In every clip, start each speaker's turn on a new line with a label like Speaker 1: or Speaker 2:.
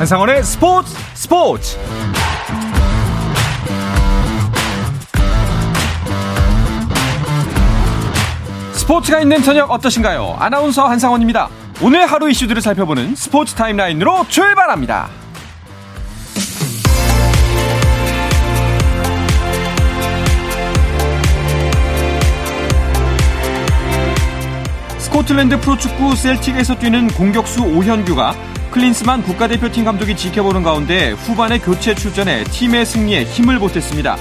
Speaker 1: 한상원의 스포츠 스포츠 스포츠가 있는 저녁 어떠신가요? 아나운서 한상원입니다. 오늘 하루 이슈들을 살펴보는 스포츠 타임라인으로 출발합니다. 스코틀랜드 프로축구 셀틱에서 뛰는 공격수 오현규가 클린스만 국가대표팀 감독이 지켜보는 가운데 후반에 교체 출전해 팀의 승리에 힘을 보탰습니다.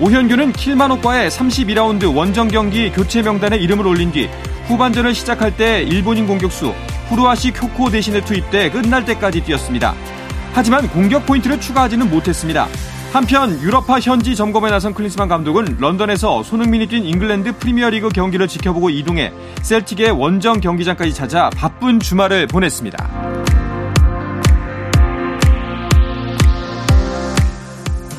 Speaker 1: 오현규는 킬마녹과의 32라운드 원정 경기 교체 명단에 이름을 올린 뒤 후반전을 시작할 때 일본인 공격수 후루하시 쿄고 대신에 투입돼 끝날 때까지 뛰었습니다. 하지만 공격 포인트를 추가하지는 못했습니다. 한편 유럽파 현지 점검에 나선 클린스만 감독은 런던에서 손흥민이 뛴 잉글랜드 프리미어리그 경기를 지켜보고 이동해 셀틱의 원정 경기장까지 찾아 바쁜 주말을 보냈습니다.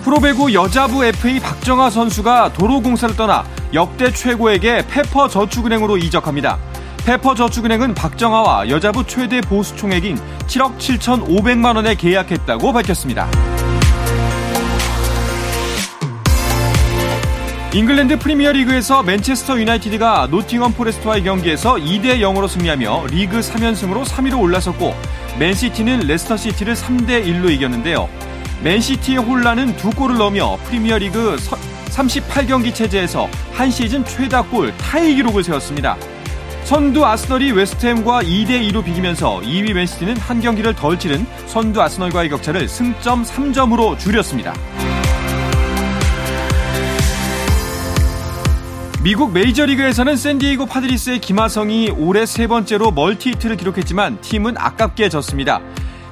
Speaker 1: 프로배구 여자부 FA 박정아 선수가 도로공사를 떠나 역대 최고액에 페퍼 저축은행으로 이적합니다. 페퍼 저축은행은 박정아와 여자부 최대 보수 총액인 7억 7천5백만 원에 계약했다고 밝혔습니다. 잉글랜드 프리미어리그에서 맨체스터 유나이티드가 노팅엄 포레스트와의 경기에서 2대 0으로 승리하며 리그 3연승으로 3위로 올라섰고 맨시티는 레스터시티를 3대 1로 이겼는데요. 맨시티의 홀란은 두 골을 넣으며 프리미어리그 38경기 체제에서 한 시즌 최다 골 타이 기록을 세웠습니다. 선두 아스널이 웨스트햄과 2대2로 비기면서 2위 맨시티는 한 경기를 덜 치른 선두 아스널과의 격차를 승점 3점으로 줄였습니다. 미국 메이저리그에서는 샌디에이고 파드리스의 김하성이 올해 세 번째로 멀티히트를 기록했지만 팀은 아깝게 졌습니다.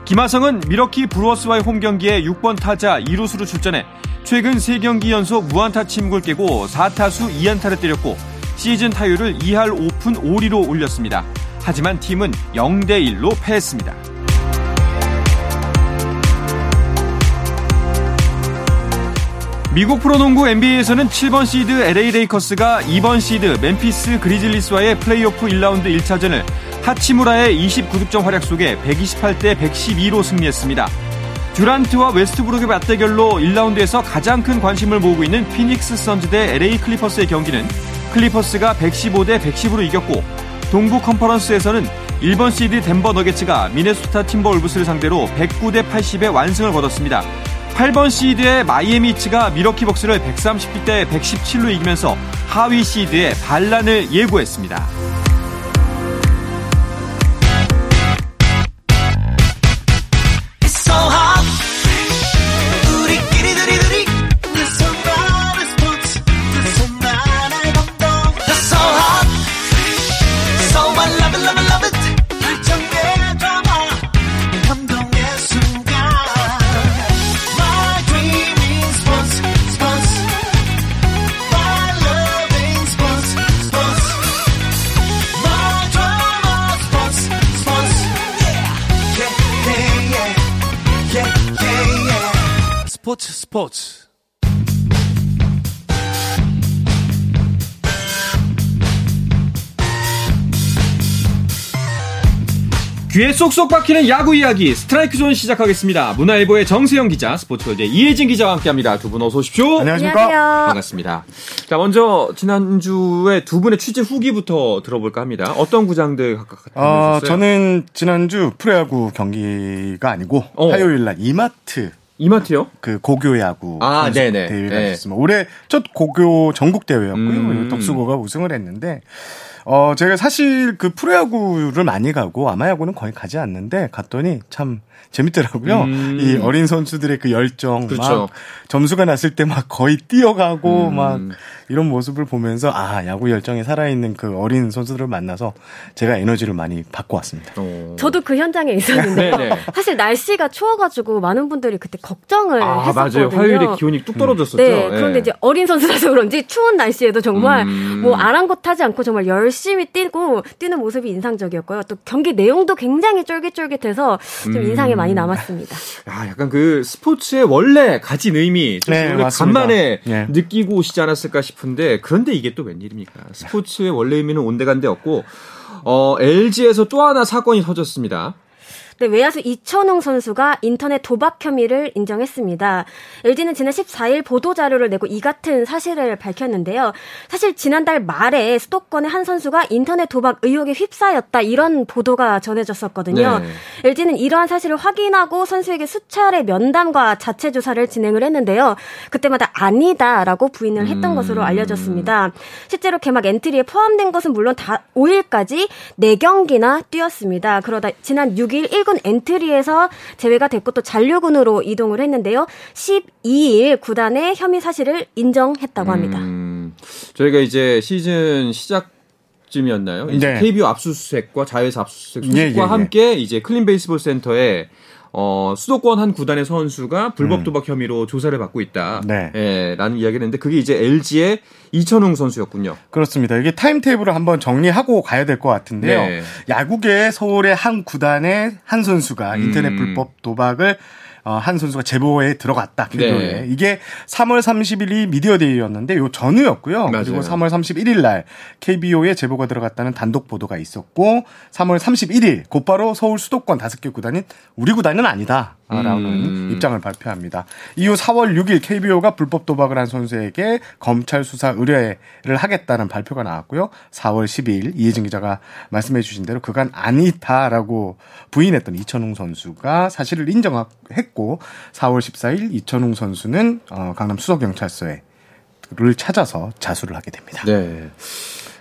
Speaker 1: 김하성은 밀워키 브루어스와의 홈 경기에 6번 타자 2루수로 출전해 최근 3경기 연속 무안타 침묵을 깨고 4타수 2안타를 때렸고 시즌 타율을 2할 5푼 5리로 올렸습니다. 하지만 팀은 0대 1로 패했습니다. 미국 프로농구 NBA에서는 7번 시드 LA 레이커스가 2번 시드 멤피스 그리즐리스와의 플레이오프 1라운드 1차전을 하치무라의 29득점 활약 속에 128대 112로 승리했습니다. 듀란트와 웨스트브룩의 맞대결로 1라운드에서 가장 큰 관심을 모으고 있는 피닉스 선즈 대 LA 클리퍼스의 경기는 클리퍼스가 115대 110으로 이겼고 동부 컨퍼런스에서는 1번 시드 덴버 너기츠가 미네소타 팀버울브스를 상대로 109대 80의 완승을 거뒀습니다. 8번 시드의 마이애미 히트가 밀워키 벅스를 130대 117로 이기면서 하위 시드의 반란을 예고했습니다.
Speaker 2: 스포츠 스포츠
Speaker 1: 귀에 쏙쏙 박히는 야구 이야기 스트라이크 존 시작하겠습니다. 문화일보의 정세영 기자, 스포츠월드의 이혜진 기자와 함께합니다. 두 분 어서 오십시오.
Speaker 3: 안녕하십니까?
Speaker 4: 안녕하세요.
Speaker 1: 반갑습니다. 자, 먼저 지난주에 두 분의 취재 후기부터 들어볼까 합니다. 어떤 구장들 각각
Speaker 3: 어,
Speaker 1: 다녀오셨어요?
Speaker 3: 저는 지난주 프로야구 경기가 아니고
Speaker 1: 어.
Speaker 3: 화요일 날 이마트
Speaker 1: 이마트요?
Speaker 3: 그 고교 야구
Speaker 1: 아, 네네.
Speaker 3: 대회가
Speaker 1: 네.
Speaker 3: 있었습니다. 올해 첫 고교 전국 대회였고요.
Speaker 1: 음.
Speaker 3: 덕수고가 우승을 했는데 어 제가 사실 그 프로야구를 많이 가고 아마야구는 거의 가지 않는데 갔더니 참 재밌더라고요.
Speaker 1: 음.
Speaker 3: 이 어린 선수들의 그 열정
Speaker 1: 그렇죠.
Speaker 3: 막 점수가 났을 때 막 거의 뛰어가고
Speaker 1: 음.
Speaker 3: 막 이런 모습을 보면서 아 야구 열정이 살아있는 그 어린 선수들을 만나서 제가 에너지를 많이 받고 왔습니다.
Speaker 1: 어.
Speaker 4: 저도 그 현장에 있었는데요.
Speaker 1: 네네.
Speaker 4: 사실 날씨가 추워가지고 많은 분들이 그때 걱정을
Speaker 1: 아,
Speaker 4: 했었거든요.
Speaker 1: 맞아요. 화요일에 기온이 뚝 떨어졌었죠.
Speaker 4: 네, 그런데 이제 어린 선수라서 그런지 추운 날씨에도 정말
Speaker 1: 음.
Speaker 4: 뭐 아랑곳하지 않고 정말 열심히 뛰고 뛰는 모습이 인상적이었고요. 또 경기 내용도 굉장히 쫄깃쫄깃해서 좀
Speaker 1: 음.
Speaker 4: 인상에 많이 남았습니다.
Speaker 1: 아, 약간 그 스포츠의 원래 가진 의미, 좀
Speaker 3: 네.
Speaker 1: 간만에
Speaker 3: 예.
Speaker 1: 느끼고 오시지 않았을까 싶 은데, 그런데 이게 또 웬일입니까? 스포츠의 원래 의미는 온데간데 없고, 어, LG에서 또 하나 사건이 터졌습니다.
Speaker 4: 네, 외야수 이천웅 선수가 인터넷 도박 혐의를 인정했습니다. LG는 지난 14일 보도 자료를 내고 이 같은 사실을 밝혔는데요. 사실 지난달 말에 수도권의 한 선수가 인터넷 도박 의혹에 휩싸였다 이런 보도가 전해졌었거든요. 네. LG는 이러한 사실을 확인하고 선수에게 수차례 면담과 자체 조사를 진행을 했는데요. 그때마다 아니다라고 부인을 했던 음. 것으로 알려졌습니다. 실제로 개막 엔트리에 포함된 것은 물론 다 5일까지 4경기나 뛰었습니다. 그러다 지난 6일 1군 엔트리에서 제외가 됐고 또 잔류군으로 이동을 했는데요. 12일 구단에 혐의 사실을 인정했다고 합니다. 음,
Speaker 1: 저희가 이제 시즌 시작 쯤이었나요? 네. KBO 압수수색과 자회사 압수수색 소식과 예, 예, 예. 함께 이제 클린 베이스볼 센터에 어, 수도권 한 구단의 선수가 불법 음. 도박 혐의로 조사를 받고 있다. 네. 예, 라는 이야기를 했는데 그게 이제 LG의 이천웅 선수였군요.
Speaker 3: 그렇습니다. 이게 타임테이블을 한번 정리하고 가야 될 것 같은데요. 네. 야구계 서울의 한 구단의 한 선수가 인터넷 음. 불법 도박을 어, 한 선수가 제보에 들어갔다. 네. 이게 3월 30일이 미디어데이였는데 요 전후였고요. 맞아요. 그리고 3월 31일 날 KBO에 제보가 들어갔다는 단독 보도가 있었고 3월 31일 곧바로 서울 수도권 다섯 개 구단인 우리 구단은 아니다. 라는 음. 입장을 발표합니다. 이후 4월 6일 KBO가 불법 도박을 한 선수에게 검찰 수사 의뢰를 하겠다는 발표가 나왔고요. 4월 12일 이혜진 기자가 말씀해 주신 대로 그간 아니다라고 부인했던 이천웅 선수가 사실을 인정했고 4월 14일 이천웅 선수는 어, 강남 수서경찰서에 를 찾아서 자수를 하게 됩니다.
Speaker 1: 네.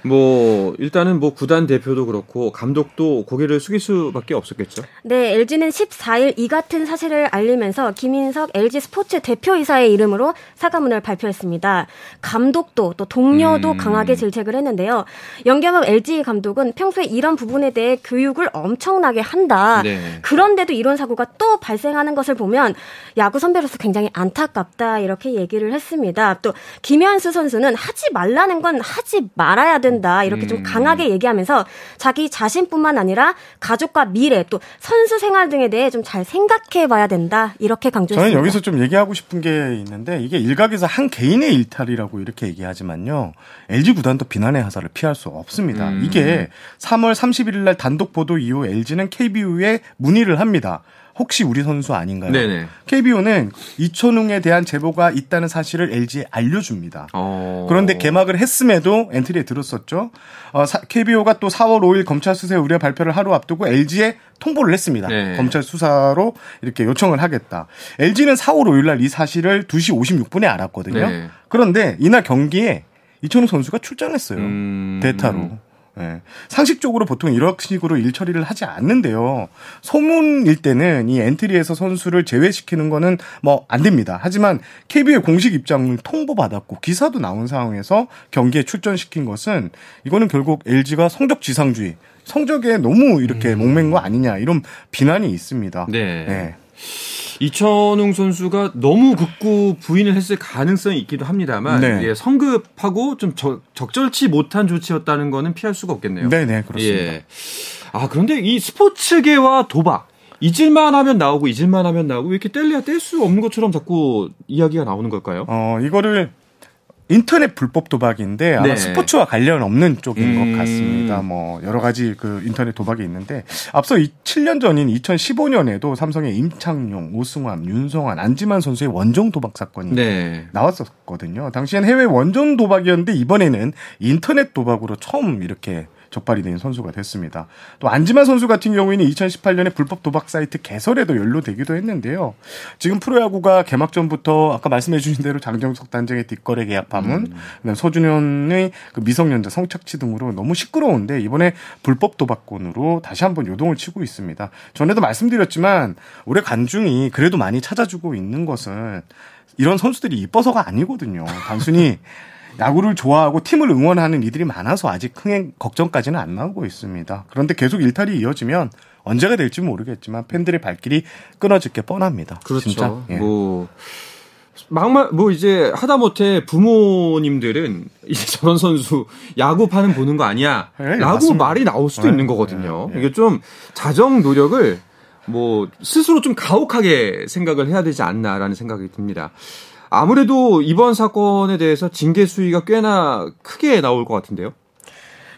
Speaker 1: 뭐 일단은 뭐 구단 대표도 그렇고 감독도 고개를 숙일 수밖에 없었겠죠.
Speaker 4: 네, LG는 14일 이 같은 사실을 알리면서 김인석 LG 스포츠 대표이사의 이름으로 사과문을 발표했습니다. 감독도 또 동료도 음. 강하게 질책을 했는데요. 영경엽 LG 감독은 평소에 이런 부분에 대해 교육을 엄청나게 한다. 네. 그런데도 이런 사고가 또 발생하는 것을 보면 야구 선배로서 굉장히 안타깝다 이렇게 얘기를 했습니다. 또 김현수 선수는 하지 말라는 건 하지 말아야 된다. 된다. 이렇게 좀 음. 강하게 얘기하면서 자기 자신뿐만 아니라 가족과 미래 또 선수 생활 등에 대해 좀 잘 생각해 봐야 된다. 이렇게 강조했습니다.
Speaker 3: 저는 여기서 좀 얘기하고 싶은 게 있는데 이게 일각에서 한 개인의 일탈이라고 이렇게 얘기하지만요. LG 구단도 비난의 하사를 피할 수 없습니다. 음. 이게 3월 31일 날 단독 보도 이후 LG는 KBO에 문의를 합니다. 혹시 우리 선수 아닌가요? 네네. KBO는 이천웅에 대한 제보가 있다는 사실을 LG에 알려줍니다. 어... 그런데 개막을 했음에도 엔트리에 들었었죠. 어, 사, KBO가 또 4월 5일 검찰 수사 의뢰 발표를 하루 앞두고 LG에 통보를 했습니다. 네. 검찰 수사로 이렇게 요청을 하겠다. LG는 4월 5일 날 이 사실을 2시 56분에 알았거든요. 네. 그런데 이날 경기에 이천웅 선수가 출전했어요. 음... 대타로. 네. 상식적으로 보통 이런 식으로 일 처리를 하지 않는데요. 소문일 때는 이 엔트리에서 선수를 제외시키는 거는 뭐 안 됩니다. 하지만 KB의 공식 입장을 통보받았고 기사도 나온 상황에서 경기에 출전시킨 것은 이거는 결국 LG가 성적 지상주의, 성적에 너무 이렇게 음. 목맨 거 아니냐 이런 비난이 있습니다. 네. 네.
Speaker 1: 이천웅 선수가 너무 극구 부인을 했을 가능성이 있기도 합니다만 네. 예, 성급하고 좀 저, 적절치 못한 조치였다는 거는 피할 수가 없겠네요.
Speaker 3: 네, 네, 그렇습니다. 예.
Speaker 1: 아, 그런데 이 스포츠계와 도박 잊을만 하면 나오고 잊을만 하면 나오고 왜 이렇게 뗄래야 뗄 수 없는 것처럼 자꾸 이야기가 나오는 걸까요?
Speaker 3: 어, 이거를 인터넷 불법 도박인데 아마 네. 스포츠와 관련 없는 쪽인 음. 것 같습니다. 뭐 여러 가지 그 인터넷 도박이 있는데 앞서 7년 전인 2015년에도 삼성의 임창용, 오승환, 윤성환, 안지만 선수의 원정 도박 사건이 네. 나왔었거든요. 당시엔 해외 원정 도박이었는데 이번에는 인터넷 도박으로 처음 이렇게 적발이 된 선수가 됐습니다. 또 안지만 선수 같은 경우에는 2018년에 불법 도박 사이트 개설에도 연루되기도 했는데요. 지금 프로야구가 개막 전부터 아까 말씀해 주신 대로 장정석 단장의 뒷거래 계약 파문, 음. 소준현의 그 미성년자 성착취 등으로 너무 시끄러운데 이번에 불법 도박권으로 다시 한번 요동을 치고 있습니다. 전에도 말씀드렸지만 올해 간중이 그래도 많이 찾아주고 있는 것은 이런 선수들이 이뻐서가 아니거든요. 단순히 야구를 좋아하고 팀을 응원하는 이들이 많아서 아직 흥행 걱정까지는 안 나오고 있습니다. 그런데 계속 일탈이 이어지면 언제가 될지 모르겠지만 팬들의 발길이 끊어질 게 뻔합니다.
Speaker 1: 그렇죠. 진짜. 예. 뭐 막말 뭐 이제 하다 못해 부모님들은 이제 저런 선수 야구파는 보는 거 아니야? 네, 라고 맞습니다. 말이 나올 수도 네, 있는 거거든요. 네, 이게 좀 자정 노력을 뭐 스스로 좀 가혹하게 생각을 해야 되지 않나라는 생각이 듭니다. 아무래도 이번 사건에 대해서 징계 수위가 꽤나 크게 나올 것 같은데요.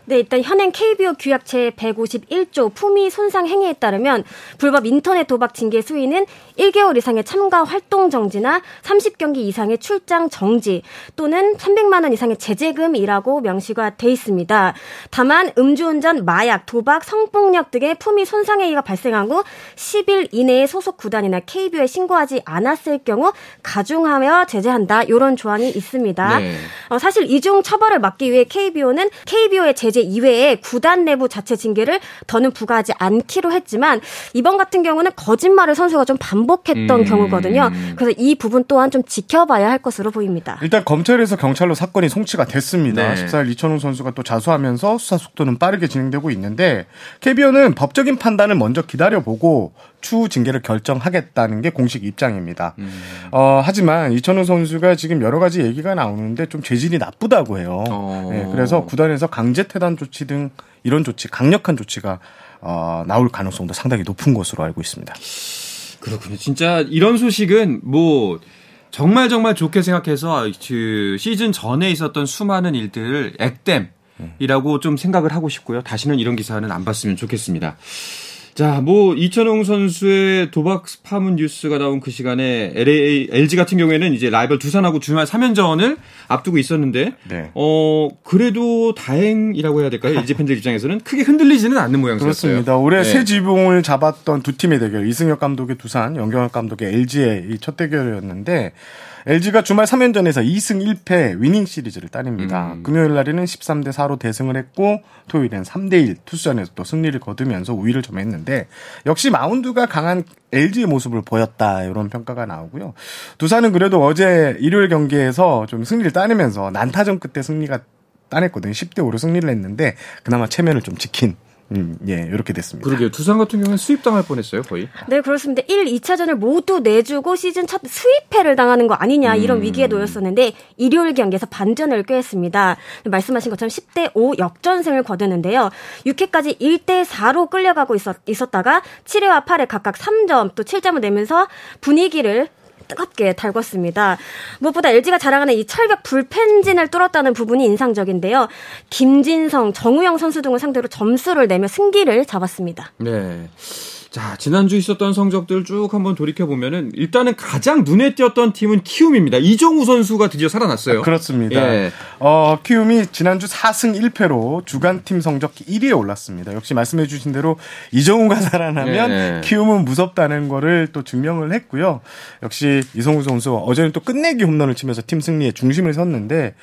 Speaker 4: 네, 일단 현행 KBO 규약 제 151조 품위 손상 행위에 따르면 불법 인터넷 도박 징계 수위는 1개월 이상의 참가 활동 정지나 30경기 이상의 출장 정지 또는 300만 원 이상의 제재금이라고 명시가 돼 있습니다. 다만 음주운전, 마약, 도박, 성폭력 등의 품위 손상 행위가 발생한 후 10일 이내에 소속 구단이나 KBO에 신고하지 않았을 경우 가중하여 제재한다. 이런 조항이 있습니다. 네. 어, 사실 이중 처벌을 막기 위해 KBO는 KBO의 제재 이외에 구단 내부 자체 징계를 더는 부과하지 않기로 했지만 이번 같은 경우는 거짓말을 선수가 좀 반복했던 음. 경우거든요. 그래서 이 부분 또한 좀 지켜봐야 할 것으로 보입니다.
Speaker 3: 일단 검찰에서 경찰로 사건이 송치가 됐습니다. 네. 14일 이천웅 선수가 또 자수하면서 수사 속도는 빠르게 진행되고 있는데 KBO는 법적인 판단을 먼저 기다려보고 추후 징계를 결정하겠다는 게 공식 입장입니다. 음. 어, 하지만 이천우 선수가 지금 여러 가지 얘기가 나오는데 좀 재질이 나쁘다고 해요. 어. 네, 그래서 구단에서 강제 퇴단 조치 등 이런 조치, 강력한 조치가 어, 나올 가능성도 상당히 높은 것으로 알고 있습니다.
Speaker 1: 그렇군요. 진짜 이런 소식은 뭐 정말 정말 좋게 생각해서 그 시즌 전에 있었던 수많은 일들을 액땜 이라고 좀 생각을 하고 싶고요. 다시는 이런 기사는 안 봤으면 좋겠습니다. 자, 뭐 이천웅 선수의 도박 파문 뉴스가 나온 그 시간에 LA LG 같은 경우에는 이제 라이벌 두산하고 주말 3연전을 앞두고 있었는데 네. 어 그래도 다행이라고 해야 될까요? LG 팬들 입장에서는 크게 흔들리지는 않는 모양이었어요.
Speaker 3: 그렇습니다. 올해 네. 새 지붕을 잡았던 두 팀의 대결, 이승엽 감독의 두산, 영경환 감독의 LG의 이첫 대결이었는데 LG가 주말 3연전에서 2승 1패 위닝 시리즈를 따냅니다. 음. 금요일 날에는 13대 4로 대승을 했고 토요일엔 3대 1 투수전에서 또 승리를 거두면서 우위를 점했는데 역시 마운드가 강한 LG의 모습을 보였다 이런 평가가 나오고요. 두산은 그래도 어제 일요일 경기에서 좀 승리를 따내면서 난타전 끝에 승리가 따냈거든요. 10대 5로 승리를 했는데 그나마 체면을 좀 지킨 음, 예, 이렇게 됐습니다.
Speaker 1: 그러게요. 두산 같은 경우는 수입당할 뻔했어요, 거의.
Speaker 4: 네, 그렇습니다. 1, 2차전을 모두 내주고 시즌 첫 수입패를 당하는 거 아니냐 이런 음. 위기에 놓였었는데 일요일 경기에서 반전을 꾀했습니다. 말씀하신 것처럼 10대 5 역전승을 거두는데요. 6회까지 1대 4로 끌려가고 있었, 있었다가 7회와 8회 각각 3점 또 7점을 내면서 분위기를 뜨겁게 달궜습니다. 무엇보다 LG가 자랑하는 이 철벽 불펜진을 뚫었다는 부분이 인상적인데요. 김진성, 정우영 선수 등을 상대로 점수를 내며 승기를 잡았습니다.
Speaker 1: 네. 자, 지난주 있었던 성적들 쭉 한번 돌이켜보면은 일단은 가장 눈에 띄었던 팀은 키움입니다. 이정우 선수가 드디어 살아났어요.
Speaker 3: 그렇습니다. 예. 어, 키움이 지난주 4승 1패로 주간 팀 성적 1위에 올랐습니다. 역시 말씀해 주신 대로 이정우가 살아나면 예. 키움은 무섭다는 거를 또 증명을 했고요. 역시 이성우 선수 어제는 또 끝내기 홈런을 치면서 팀 승리에 중심을 섰는데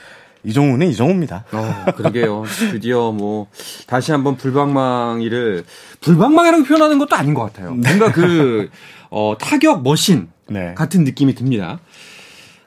Speaker 3: 이정우는 이정우입니다.
Speaker 1: 어, 그러게요. 드디어 뭐 다시 한번 불방망이를 불방망이라고 표현하는 것도 아닌 것 같아요. 뭔가 그 어, 타격 머신 네. 같은 느낌이 듭니다.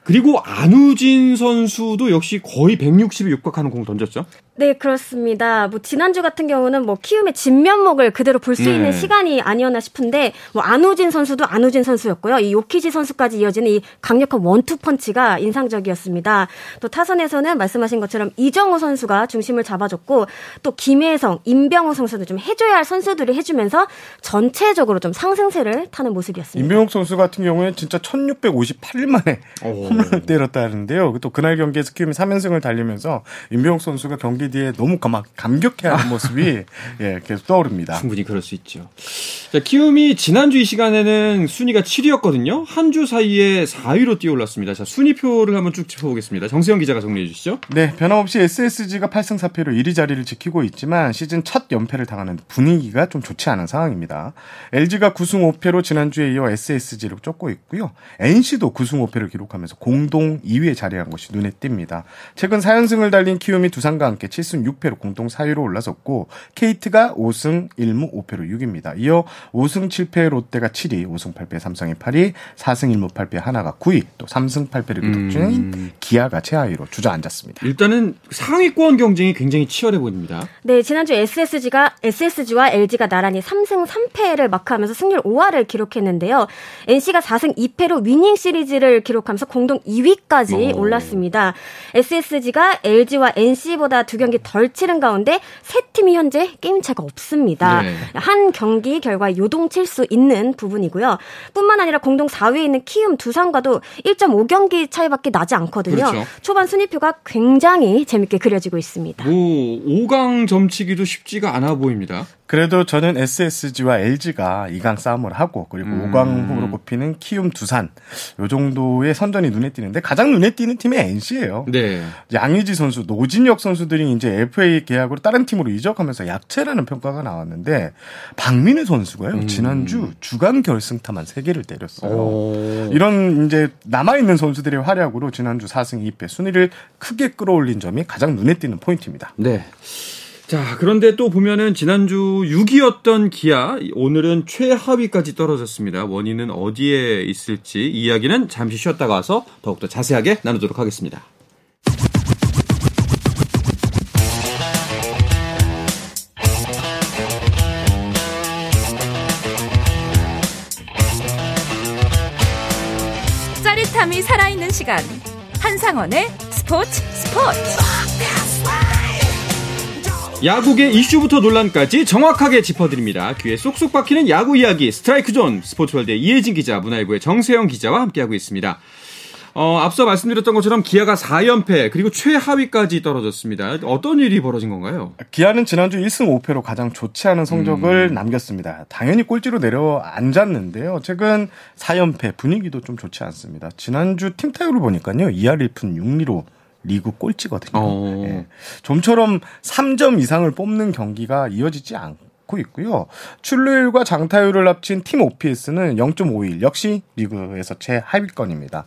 Speaker 1: 그리고 안우진 선수도 역시 거의 160에 육박하는 공 던졌죠.
Speaker 4: 네, 그렇습니다. 뭐 지난주 같은 경우는 뭐 키움의 진면목을 그대로 볼수 네. 있는 시간이 아니었나 싶은데 뭐 안우진 선수도 안우진 선수였고요. 이 요키지 선수까지 이어지는 이 강력한 원투 펀치가 인상적이었습니다. 또 타선에서는 말씀하신 것처럼 이정우 선수가 중심을 잡아줬고 또 김혜성, 임병호 선수도 좀 해줘야 할 선수들이 해주면서 전체적으로 좀 상승세를 타는 모습이었습니다.
Speaker 3: 임병호 선수 같은 경우는 진짜 1658일 만에 홈런을 때렸다는데요. 또 그날 경기에서 키움이 3연승을 달리면서 임병호 선수가 경기 뒤에 너무 막 감격해하는 모습이 예, 계속 떠오릅니다.
Speaker 1: 충분히 그럴 수 있죠. 자, 키움이 지난주 이 시간에는 순위가 7위였거든요. 한 주 사이에 4위로 뛰어올랐습니다. 자, 순위표를 한번 쭉 짚어보겠습니다. 정세영 기자가 정리해 주시죠.
Speaker 3: 네, 변함없이 SSG가 8승 4패로 1위 자리를 지키고 있지만 시즌 첫 연패를 당하는 분위기가 좀 좋지 않은 상황입니다. LG가 9승 5패로 지난주에 이어 SSG를 쫓고 있고요. NC도 9승 5패를 기록하면서 공동 2위에 자리한 것이 눈에 띕니다. 최근 4연승을 달린 키움이 두산과 함께 7승 6패로 공동 4위로 올라섰고 KT가 5승 1무 5패로 6위입니다. 이어 5승 7패 롯데가 7위, 5승 8패 삼성이 8위, 4승 1무 8패 하나가 9위, 또 3승 8패를 기록 중인 음. 기아가 최하위로 주저앉았습니다.
Speaker 1: 일단은 상위권 경쟁이 굉장히 치열해 보입니다.
Speaker 4: 네, 지난주 SSG가 SSG와 LG가 나란히 3승 3패를 마크하면서 승률 5할을 기록했는데요. NC가 4승 2패로 위닝 시리즈를 기록하면서 공동 공동 2위까지 오. 올랐습니다. SSG가 LG와 NC보다 두 경기 덜 치른 가운데 세 팀이 현재 게임 차가 없습니다. 네. 한 경기 결과 요동칠 수 있는 부분이고요. 뿐만 아니라 공동 4위에 있는 키움 두산과도 1.5경기 차이밖에 나지 않거든요. 그렇죠. 초반 순위표가 굉장히 재밌게 그려지고 있습니다.
Speaker 1: 뭐 5강 점치기도 쉽지가 않아 보입니다.
Speaker 3: 그래도 저는 SSG와 LG가 2강 싸움을 하고 그리고 음. 5강 후보로 꼽히는 키움 두산 요 정도의 선전이 눈에 띄는데 가장 눈에 띄는 팀이 NC예요. 네. 양의지 선수, 노진혁 선수들이 이제 FA 계약으로 다른 팀으로 이적하면서 약체라는 평가가 나왔는데 박민우 선수가요. 음. 지난주 주간 결승타만 3개를 때렸어요. 오. 이런 이제 남아 있는 선수들의 활약으로 지난주 4승 2패 순위를 크게 끌어올린 점이 가장 눈에 띄는 포인트입니다.
Speaker 1: 네. 자, 그런데 또 보면은 지난주 6위였던 기아, 오늘은 최하위까지 떨어졌습니다. 원인은 어디에 있을지 이야기는 잠시 쉬었다가 와서 더욱더 자세하게 나누도록 하겠습니다.
Speaker 2: 짜릿함이 살아있는 시간. 한상원의 스포츠 스포츠.
Speaker 1: 야구계 이슈부터 논란까지 정확하게 짚어드립니다. 귀에 쏙쏙 박히는 야구 이야기 스트라이크 존 스포츠월드 이혜진 기자 문화일보의 정세영 기자와 함께하고 있습니다. 어, 앞서 말씀드렸던 것처럼 기아가 4연패 그리고 최하위까지 떨어졌습니다. 어떤 일이 벌어진 건가요?
Speaker 3: 기아는 지난주 1승 5패로 가장 좋지 않은 성적을 음. 남겼습니다. 당연히 꼴찌로 내려앉았는데요. 최근 4연패 분위기도 좀 좋지 않습니다. 지난주 팀 타율을 보니까요. 2할 1푼 6리로 리그 꼴찌거든요. 어. 예. 좀처럼 3점 이상을 뽑는 경기가 이어지지 않고 있고요. 출루율과 장타율을 합친 팀 OPS는 0.51 역시 리그에서 최하위권입니다.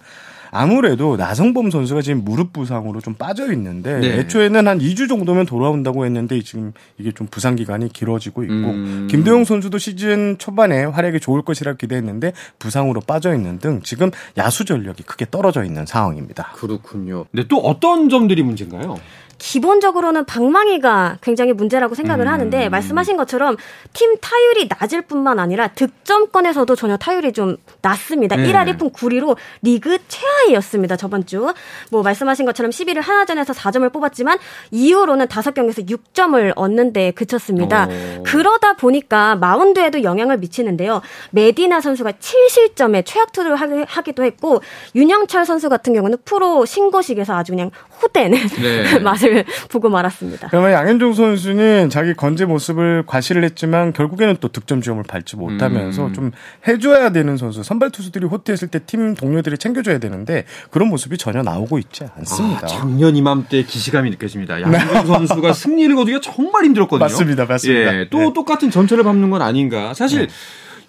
Speaker 3: 아무래도 나성범 선수가 지금 무릎 부상으로 좀 빠져 있는데 네. 애초에는 한 2주 정도면 돌아온다고 했는데 지금 이게 좀 부상 기간이 길어지고 있고 음. 김도영 선수도 시즌 초반에 활약이 좋을 것이라 기대했는데 부상으로 빠져 있는 등 지금 야수 전력이 크게 떨어져 있는 상황입니다.
Speaker 1: 그렇군요. 근데 또 어떤 점들이 문제인가요?
Speaker 4: 기본적으로는 방망이가 굉장히 문제라고 생각을 음. 하는데 말씀하신 것처럼 팀 타율이 낮을 뿐만 아니라 득점권에서도 전혀 타율이 좀 낮습니다. 네. 1할 1푼 9리로 리그 최하위였습니다. 저번 주. 뭐 말씀하신 것처럼 11일 하나전에서 4점을 뽑았지만 이후로는 5경기에서 6점을 얻는 데 그쳤습니다. 오. 그러다 보니까 마운드에도 영향을 미치는데요. 메디나 선수가 7실점에 최악투를 하기도 했고 윤영철 선수 같은 경우는 프로 신고식에서 아주 그냥 호된 네. 맛을 모습을 보고 말았습니다.
Speaker 3: 그러면 양현종 선수는 자기 건재 모습을 과시를 했지만 결국에는 또 득점 지점을 밟지 못하면서 음. 좀 해줘야 되는 선수, 선발 투수들이 호투했을 때 팀 동료들이 챙겨줘야 되는데 그런 모습이 전혀 나오고 있지 않습니다. 아,
Speaker 1: 작년 이맘때 기시감이 느껴집니다. 양현종 선수가 승리를 거두기가 정말 힘들었거든요.
Speaker 3: 맞습니다, 맞습니다.
Speaker 1: 예, 또 네. 똑같은 전철을 밟는 건 아닌가. 사실. 네.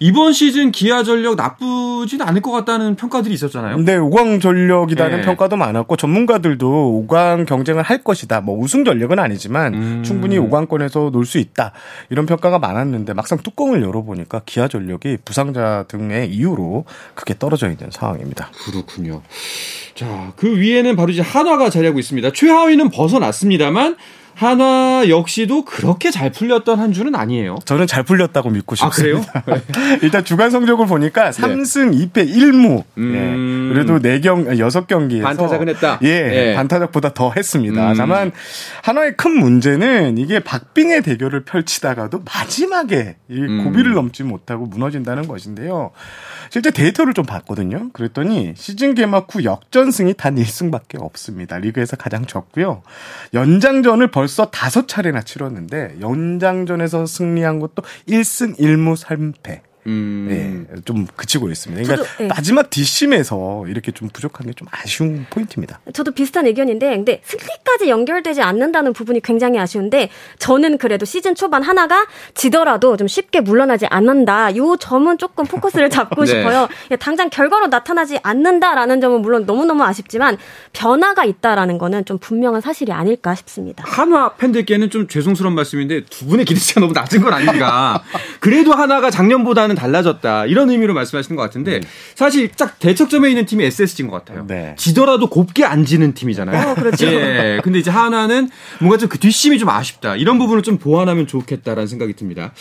Speaker 1: 이번 시즌 기아 전력 나쁘진 않을 것 같다는 평가들이 있었잖아요.
Speaker 3: 네, 5강 전력이라는 네. 평가도 많았고 전문가들도 5강 경쟁을 할 것이다. 뭐 우승 전력은 아니지만 음. 충분히 5강권에서 놀 수 있다. 이런 평가가 많았는데 막상 뚜껑을 열어보니까 기아 전력이 부상자 등의 이유로 크게 떨어져 있는 상황입니다.
Speaker 1: 그렇군요. 자, 그 위에는 바로 이제 한화가 자리하고 있습니다. 최하위는 벗어났습니다만 한화 역시도 그렇게 잘 풀렸던 한 주는 아니에요.
Speaker 3: 저는 잘 풀렸다고 믿고 싶습니다. 아, 그래요? 일단 주간 성적을 보니까 3승 2패 1무. 음... 예. 그래도 4경 6경기에서
Speaker 1: 반타작은 했다.
Speaker 3: 예. 예. 반타작보다 더 했습니다. 음... 다만 한화의 큰 문제는 이게 박빙의 대결을 펼치다가도 마지막에 이 음. 고비를 넘지 못하고 무너진다는 것인데요. 실제 데이터를 좀 봤거든요. 그랬더니 시즌 개막 후 역전승이 단 1승밖에 없습니다. 리그에서 가장 적고요. 연장전을 벌써 다섯 차례나 치렀는데 연장전에서 승리한 것도 1승 1무 3패. 음. 네, 좀 그치고 있습니다. 그러니까 저도, 네. 마지막 뒷심에서 이렇게 좀 부족한 게 좀 아쉬운 포인트입니다.
Speaker 4: 저도 비슷한 의견인데, 근데 승리까지 연결되지 않는다는 부분이 굉장히 아쉬운데, 저는 그래도 시즌 초반 하나가 지더라도 좀 쉽게 물러나지 않는다. 요 점은 조금 포커스를 잡고 네. 싶어요. 당장 결과로 나타나지 않는다라는 점은 물론 너무너무 아쉽지만, 변화가 있다라는 거는 좀 분명한 사실이 아닐까 싶습니다.
Speaker 1: 한화 팬들께는 좀 죄송스러운 말씀인데, 두 분의 기대치가 너무 낮은 건 아닌가. 그래도 하나가 작년보다는 하나는 달라졌다 이런 의미로 말씀하시는 것 같은데 네. 사실 딱 대척점에 있는 팀이 SSG인 것 같아요. 네. 지더라도 곱게 안 지는 팀이잖아요.
Speaker 4: 어, 그렇죠.
Speaker 1: 예. 근데 이제 하나는 뭔가 좀 그 뒷심이 좀 아쉽다 이런 부분을 좀 보완하면 좋겠다라는 생각이 듭니다.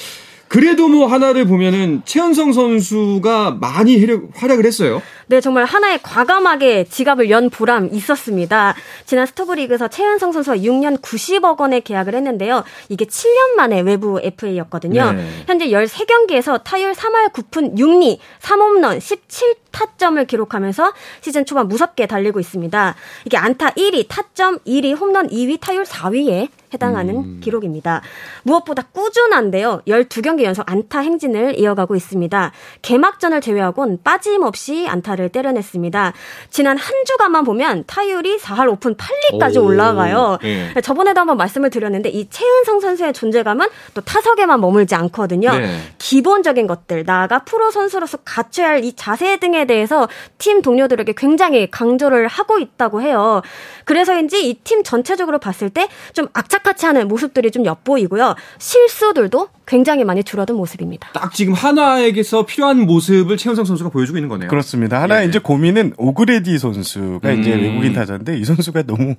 Speaker 1: 그래도 뭐 하나를 보면은 최현성 선수가 많이 활약을 했어요.
Speaker 4: 네, 정말 하나의 과감하게 지갑을 연 보람 있었습니다. 지난 스토브리그에서 최현성 선수와 6년 90억 원의 계약을 했는데요. 이게 7년 만에 외부 FA였거든요. 네. 현재 13경기에서 타율 3할 9푼 6리, 3홈런, 17 타점을 기록하면서 시즌 초반 무섭게 달리고 있습니다. 이게 안타 1위, 타점 1위, 홈런 2위, 타율 4위에 해당하는 음. 기록입니다. 무엇보다 꾸준한데요. 12경기 연속 안타 행진을 이어가고 있습니다. 개막전을 제외하곤 빠짐없이 안타를 때려냈습니다. 지난 한 주간만 보면 타율이 4할 5푼 8리까지 오. 올라가요. 네. 저번에도 한번 말씀을 드렸는데 이 채은성 선수의 존재감은 또 타석에만 머물지 않거든요. 네. 기본적인 것들, 나아가 프로 선수로서 갖춰야 할 이 자세 등에 대해서 팀 동료들에게 굉장히 강조를 하고 있다고 해요. 그래서인지 이 팀 전체적으로 봤을 때 좀 악착같이 하는 모습들이 좀 엿보이고요. 실수들도 굉장히 많이 줄어든 모습입니다.
Speaker 1: 딱 지금 한화에게서 필요한 모습을 채은성 선수가 보여주고 있는 거네요.
Speaker 3: 그렇습니다. 한화 예. 이제 고민은 오그레디 선수가 음. 이제 외국인 타자인데 이 선수가 너무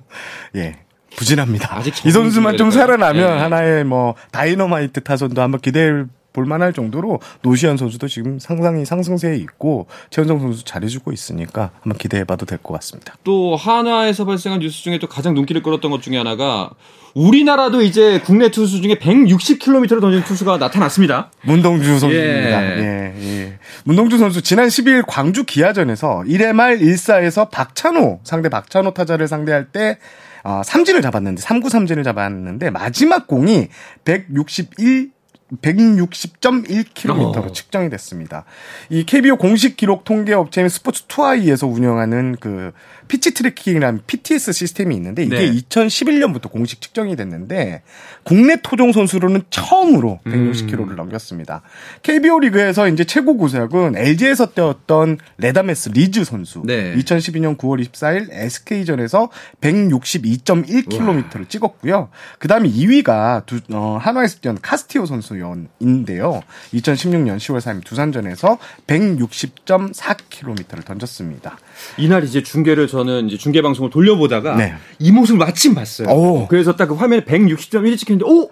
Speaker 3: 예 부진합니다. 이 선수만 좀 살아나면 예. 하나의 뭐 다이너마이트 타선도 한번 기대해 볼만할 정도로 노시안 선수도 지금 상당히 상승세에 있고 최현성 선수 잘해주고 있으니까 한번 기대해봐도 될 것 같습니다.
Speaker 1: 또 한화에서 발생한 뉴스 중에 또 가장 눈길을 끌었던 것 중에 하나가 우리나라도 이제 국내 투수 중에 160km를 던지는 투수가 나타났습니다.
Speaker 3: 문동주 선수입니다. 예. 예, 예. 문동주 선수 지난 12일 광주 기아전에서 1회 말 1사에서 박찬호 상대 박찬호 타자를 상대할 때 어, 삼진을 잡았는데 3구 삼진을 잡았는데 마지막 공이 161 160.1km로 어. 측정이 됐습니다. 이 KBO 공식 기록 통계 업체인 스포츠투아이에서 운영하는 그 pitch tracking이라는 PTS 시스템이 있는데 이게 네. 2011년부터 공식 측정이 됐는데 국내 토종 선수로는 처음으로 160km를 음. 넘겼습니다. KBO 리그에서 이제 최고 구속은 LG에서 뛰었던 레다메스 리즈 선수. 네. 2012년 9월 24일 SK전에서 162.1km를 찍었고요. 그다음에 2위가 두, 어, 한화에서 뛰었던 카스티오 선수인데요. 2016년 10월 3일 두산전에서 160.4km를 던졌습니다.
Speaker 1: 이날 이제 중계를 저는 이제 중계 방송을 돌려보다가 네. 이 모습을 마침 봤어요. 오. 그래서 딱 그 화면에 160.1이 찍혔는데 오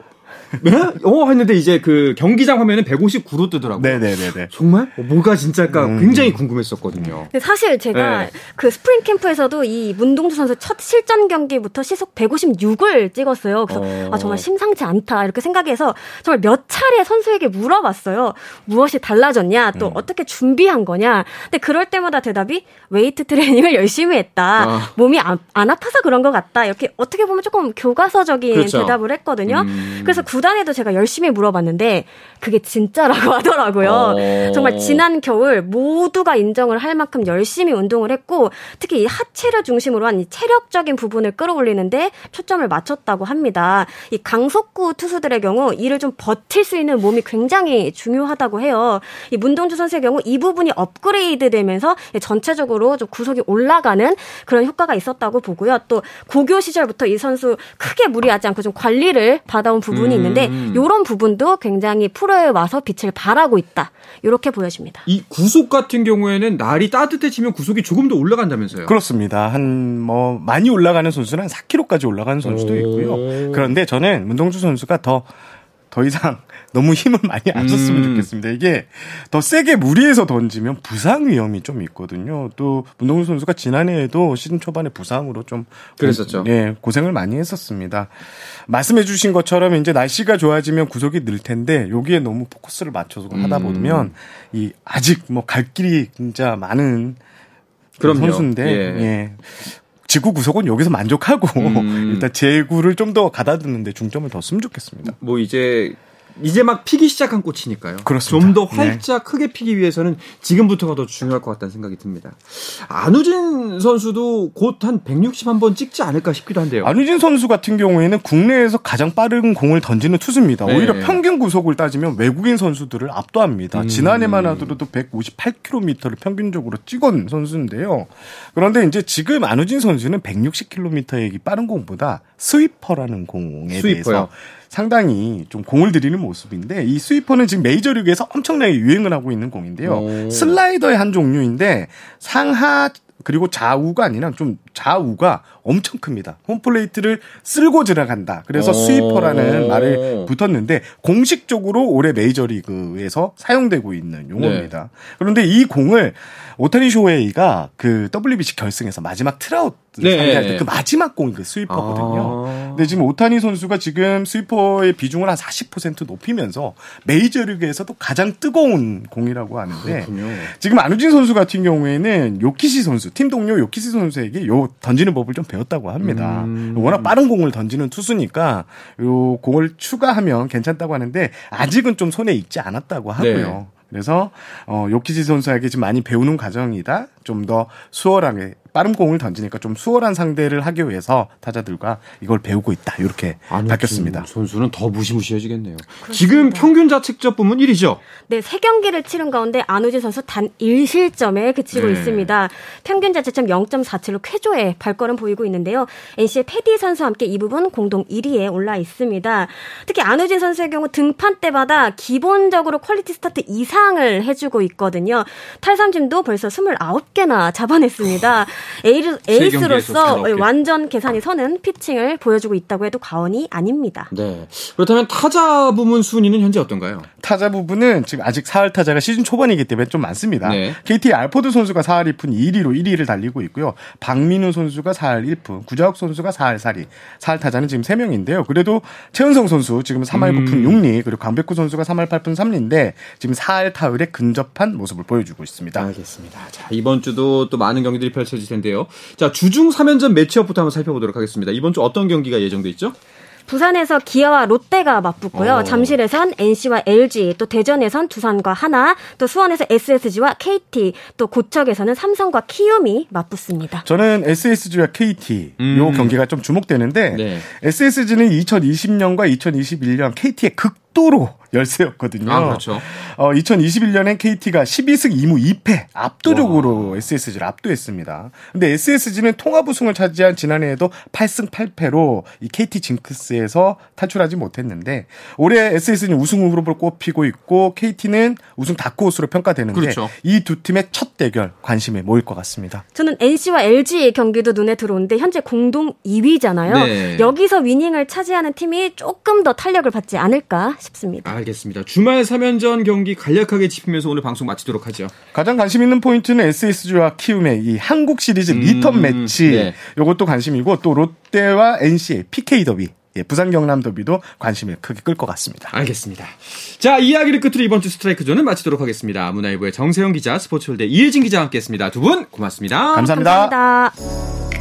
Speaker 1: 네? 어 했는데 이제 그 경기장 화면은 159로 뜨더라고요. 네네네. 정말 어, 뭐가 진짜일까 음. 굉장히 궁금했었거든요.
Speaker 4: 근데 사실 제가 네. 그 스프링 캠프에서도 이 문동주 선수 첫 실전 경기부터 시속 156을 찍었어요. 그래서 어. 아 정말 심상치 않다 이렇게 생각해서 정말 몇 차례 선수에게 물어봤어요. 무엇이 달라졌냐, 또 음. 어떻게 준비한 거냐. 근데 그럴 때마다 대답이 웨이트 트레이닝을 열심히 했다. 어. 몸이 안, 안, 아파서 그런 것 같다. 이렇게 어떻게 보면 조금 교과서적인 그렇죠. 대답을 했거든요. 음. 그래서 구단에도 제가 열심히 물어봤는데 그게 진짜라고 하더라고요. 어. 정말 지난 겨울 모두가 인정을 할 만큼 열심히 운동을 했고 특히 이 하체를 중심으로 한 이 체력적인 부분을 끌어올리는데 초점을 맞췄다고 합니다. 이 강속구 투수들의 경우 이를 좀 버틸 수 있는 몸이 굉장히 중요하다고 해요. 이 문동주 선수의 경우 이 부분이 업그레이드 되면서 전체적으로 좀 구속이 올라가는 그런 효과가 있었다고 보고요. 또 고교 시절부터 이 선수 크게 무리하지 않고 좀 관리를 받아온 부분이 있는 있는데 음. 이런 부분도 굉장히 프로에 와서 빛을 발하고 있다. 이렇게 보여집니다.
Speaker 1: 이 구속 같은 경우에는 날이 따뜻해지면 구속이 조금 더 올라간다면서요?
Speaker 3: 그렇습니다. 한 뭐 많이 올라가는 선수는 4kg까지 올라가는 선수도 있고요. 그런데 저는 문동주 선수가 더더 이상 너무 힘을 많이 안 썼으면 음. 좋겠습니다. 이게 더 세게 무리해서 던지면 부상 위험이 좀 있거든요. 또 문동주 선수가 지난해에도 시즌 초반에 부상으로 좀
Speaker 1: 그랬었죠.
Speaker 3: 예, 고생을 많이 했었습니다. 말씀해 주신 것처럼 이제 날씨가 좋아지면 구속이 늘 텐데 여기에 너무 포커스를 맞춰서 하다 음. 보면 이 아직 뭐 갈 길이 진짜 많은 그런 선수인데 예. 예. 지구 구속은 여기서 만족하고 음. 일단 제구를 좀 더 가다듬는데 중점을 더 쓰면 좋겠습니다.
Speaker 1: 뭐 이제 이제 막 피기 시작한 꽃이니까요. 좀 더 활짝 네. 크게 피기 위해서는 지금부터가 더 중요할 것 같다는 생각이 듭니다. 안우진 선수도 곧 한 160 한번 찍지 않을까 싶기도 한데요.
Speaker 3: 안우진 선수 같은 경우에는 국내에서 가장 빠른 공을 던지는 투수입니다. 네. 오히려 평균 구속을 따지면 외국인 선수들을 압도합니다. 음. 지난해만 하더라도 158km를 평균적으로 찍은 선수인데요. 그런데 이제 지금 안우진 선수는 160km의 빠른 공보다 스위퍼라는 공에 스위퍼요. 대해서 상당히 좀 공을 들이는 모습인데 이 스위퍼는 지금 메이저리그에서 엄청나게 유행을 하고 있는 공인데요. 오. 슬라이더의 한 종류인데 상하 그리고 좌우가 아니라 좀 좌우가 엄청 큽니다. 홈플레이트를 쓸고 지나간다. 그래서
Speaker 5: 오.
Speaker 3: 스위퍼라는 말을 붙었는데 공식적으로 올해 메이저리그에서 사용되고 있는 용어입니다. 그런데 이 공을 오타니 쇼헤이가 그 WBC 결승에서 마지막 트라우트
Speaker 5: 네.
Speaker 3: 상대할 때 그 마지막 공이 그 스위퍼거든요.
Speaker 5: 아.
Speaker 3: 근데 지금 오타니 선수가 지금 스위퍼의 비중을 한 40% 높이면서 메이저리그에서도 가장 뜨거운 공이라고 하는데
Speaker 5: 그렇군요.
Speaker 3: 지금 안우진 선수 같은 경우에는 요키시 선수, 팀 동료 요키시 선수에게 요 던지는 법을 좀 배웠다고 합니다.
Speaker 5: 음.
Speaker 3: 워낙 빠른 공을 던지는 투수니까 요 공을 추가하면 괜찮다고 하는데 아직은 좀 손에 익지 않았다고 하고요.
Speaker 5: 네.
Speaker 3: 그래서 어 요키시 선수에게 지금 많이 배우는 과정이다. 좀 더 수월하게 빠른 공을 던지니까 좀 수월한 상대를 하기 위해서 타자들과 이걸 배우고 있다. 이렇게 밝혔습니다.
Speaker 5: 선수는 더 무시무시해지겠네요. 지금 평균 자책점 부문 1위죠.
Speaker 4: 네, 세 경기를 치른 가운데 안우진 선수 단 1실점에 그치고
Speaker 5: 네.
Speaker 4: 있습니다. 평균 자체점 0.47로 쾌조의 발걸음 보이고 있는데요. NC의 테디 선수와 함께 이 부분 공동 1위에 올라 있습니다. 특히 안우진 선수의 경우 등판 때마다 기본적으로 퀄리티 스타트 이상을 해주고 있거든요. 탈삼진도 벌써 29개나 잡아냈습니다. 에이스, 에이스로서
Speaker 5: 29개.
Speaker 4: 완전 계산이 서는 피칭을 보여주고 있다고 해도 과언이 아닙니다.
Speaker 5: 네. 그렇다면 타자 부문 순위는 현재 어떤가요?
Speaker 3: 타자 부분은 지금 아직 사할 타자가 시즌 초반이기 때문에 좀 많습니다.
Speaker 5: 네.
Speaker 3: KT 알포드 선수가 4할 2푼 2리로 1위를 달리고 있고요. 박민우 선수가 4할 1푼, 구자욱 선수가 4할 4리. 4할 타자는 지금 3명인데요. 그래도 최은성 선수 지금 3할 9푼
Speaker 5: 음.
Speaker 3: 6리, 그리고 강백호 선수가 3할 8푼 3리인데 지금 4할 타율에 근접한 모습을 보여주고 있습니다.
Speaker 5: 알겠습니다. 자, 이번 주도 또 많은 경기들이 펼쳐질 텐데요. 자, 주중 3연전 매치업부터 한번 살펴보도록 하겠습니다. 이번 주 어떤 경기가 예정돼 있죠?
Speaker 4: 부산에서 기아와 롯데가 맞붙고요.
Speaker 5: 어.
Speaker 4: 잠실에선 NC와 LG, 또 대전에선 두산과 하나, 또 수원에서 SSG와 KT, 또 고척에서는 삼성과 키움이 맞붙습니다.
Speaker 3: 저는 SSG와 KT
Speaker 5: 음.
Speaker 3: 요 경기가 좀 주목되는데
Speaker 5: 네.
Speaker 3: SSG는 2020년과 2021년 KT의 극 도로 열세였거든요.
Speaker 5: 아, 그렇죠.
Speaker 3: 어, 2021년엔 KT가 12승 2무 2패 압도적으로 SSG를 압도했습니다. 근데 SSG는 통합 우승을 차지한 지난해에도 8승 8패로 이 KT 징크스에서 탈출하지 못했는데 올해 SSG는 우승 후보로 꼽히고 있고 KT는 우승 다크호스로 평가되는데
Speaker 5: 그렇죠.
Speaker 3: 이두 팀의 첫 대결 관심에 모일 것 같습니다.
Speaker 4: 저는 NC와 LG 경기도 눈에 들어오는데 현재 공동 2위잖아요.
Speaker 5: 네.
Speaker 4: 여기서 winning을 차지하는 팀이 조금 더 탄력을 받지 않을까 싶습니다.
Speaker 5: 알겠습니다. 주말 3연전 경기 간략하게 짚으면서 오늘 방송 마치도록 하죠.
Speaker 3: 가장 관심 있는 포인트는 SSG와 키움의 이 한국 시리즈 리턴 매치.
Speaker 5: 네.
Speaker 3: 요것도 관심이고 또 롯데와 NC의 PK 더비. 예, 부산 경남 더비도 관심을 크게 끌 것 같습니다.
Speaker 5: 알겠습니다. 자, 이야기를 끝으로 이번 주 스트라이크 존은 마치도록 하겠습니다. 문화일보의 정세영 기자, 스포츠월드 이혜진 기자와 함께했습니다. 두 분 고맙습니다.
Speaker 3: 감사합니다.
Speaker 4: 감사합니다.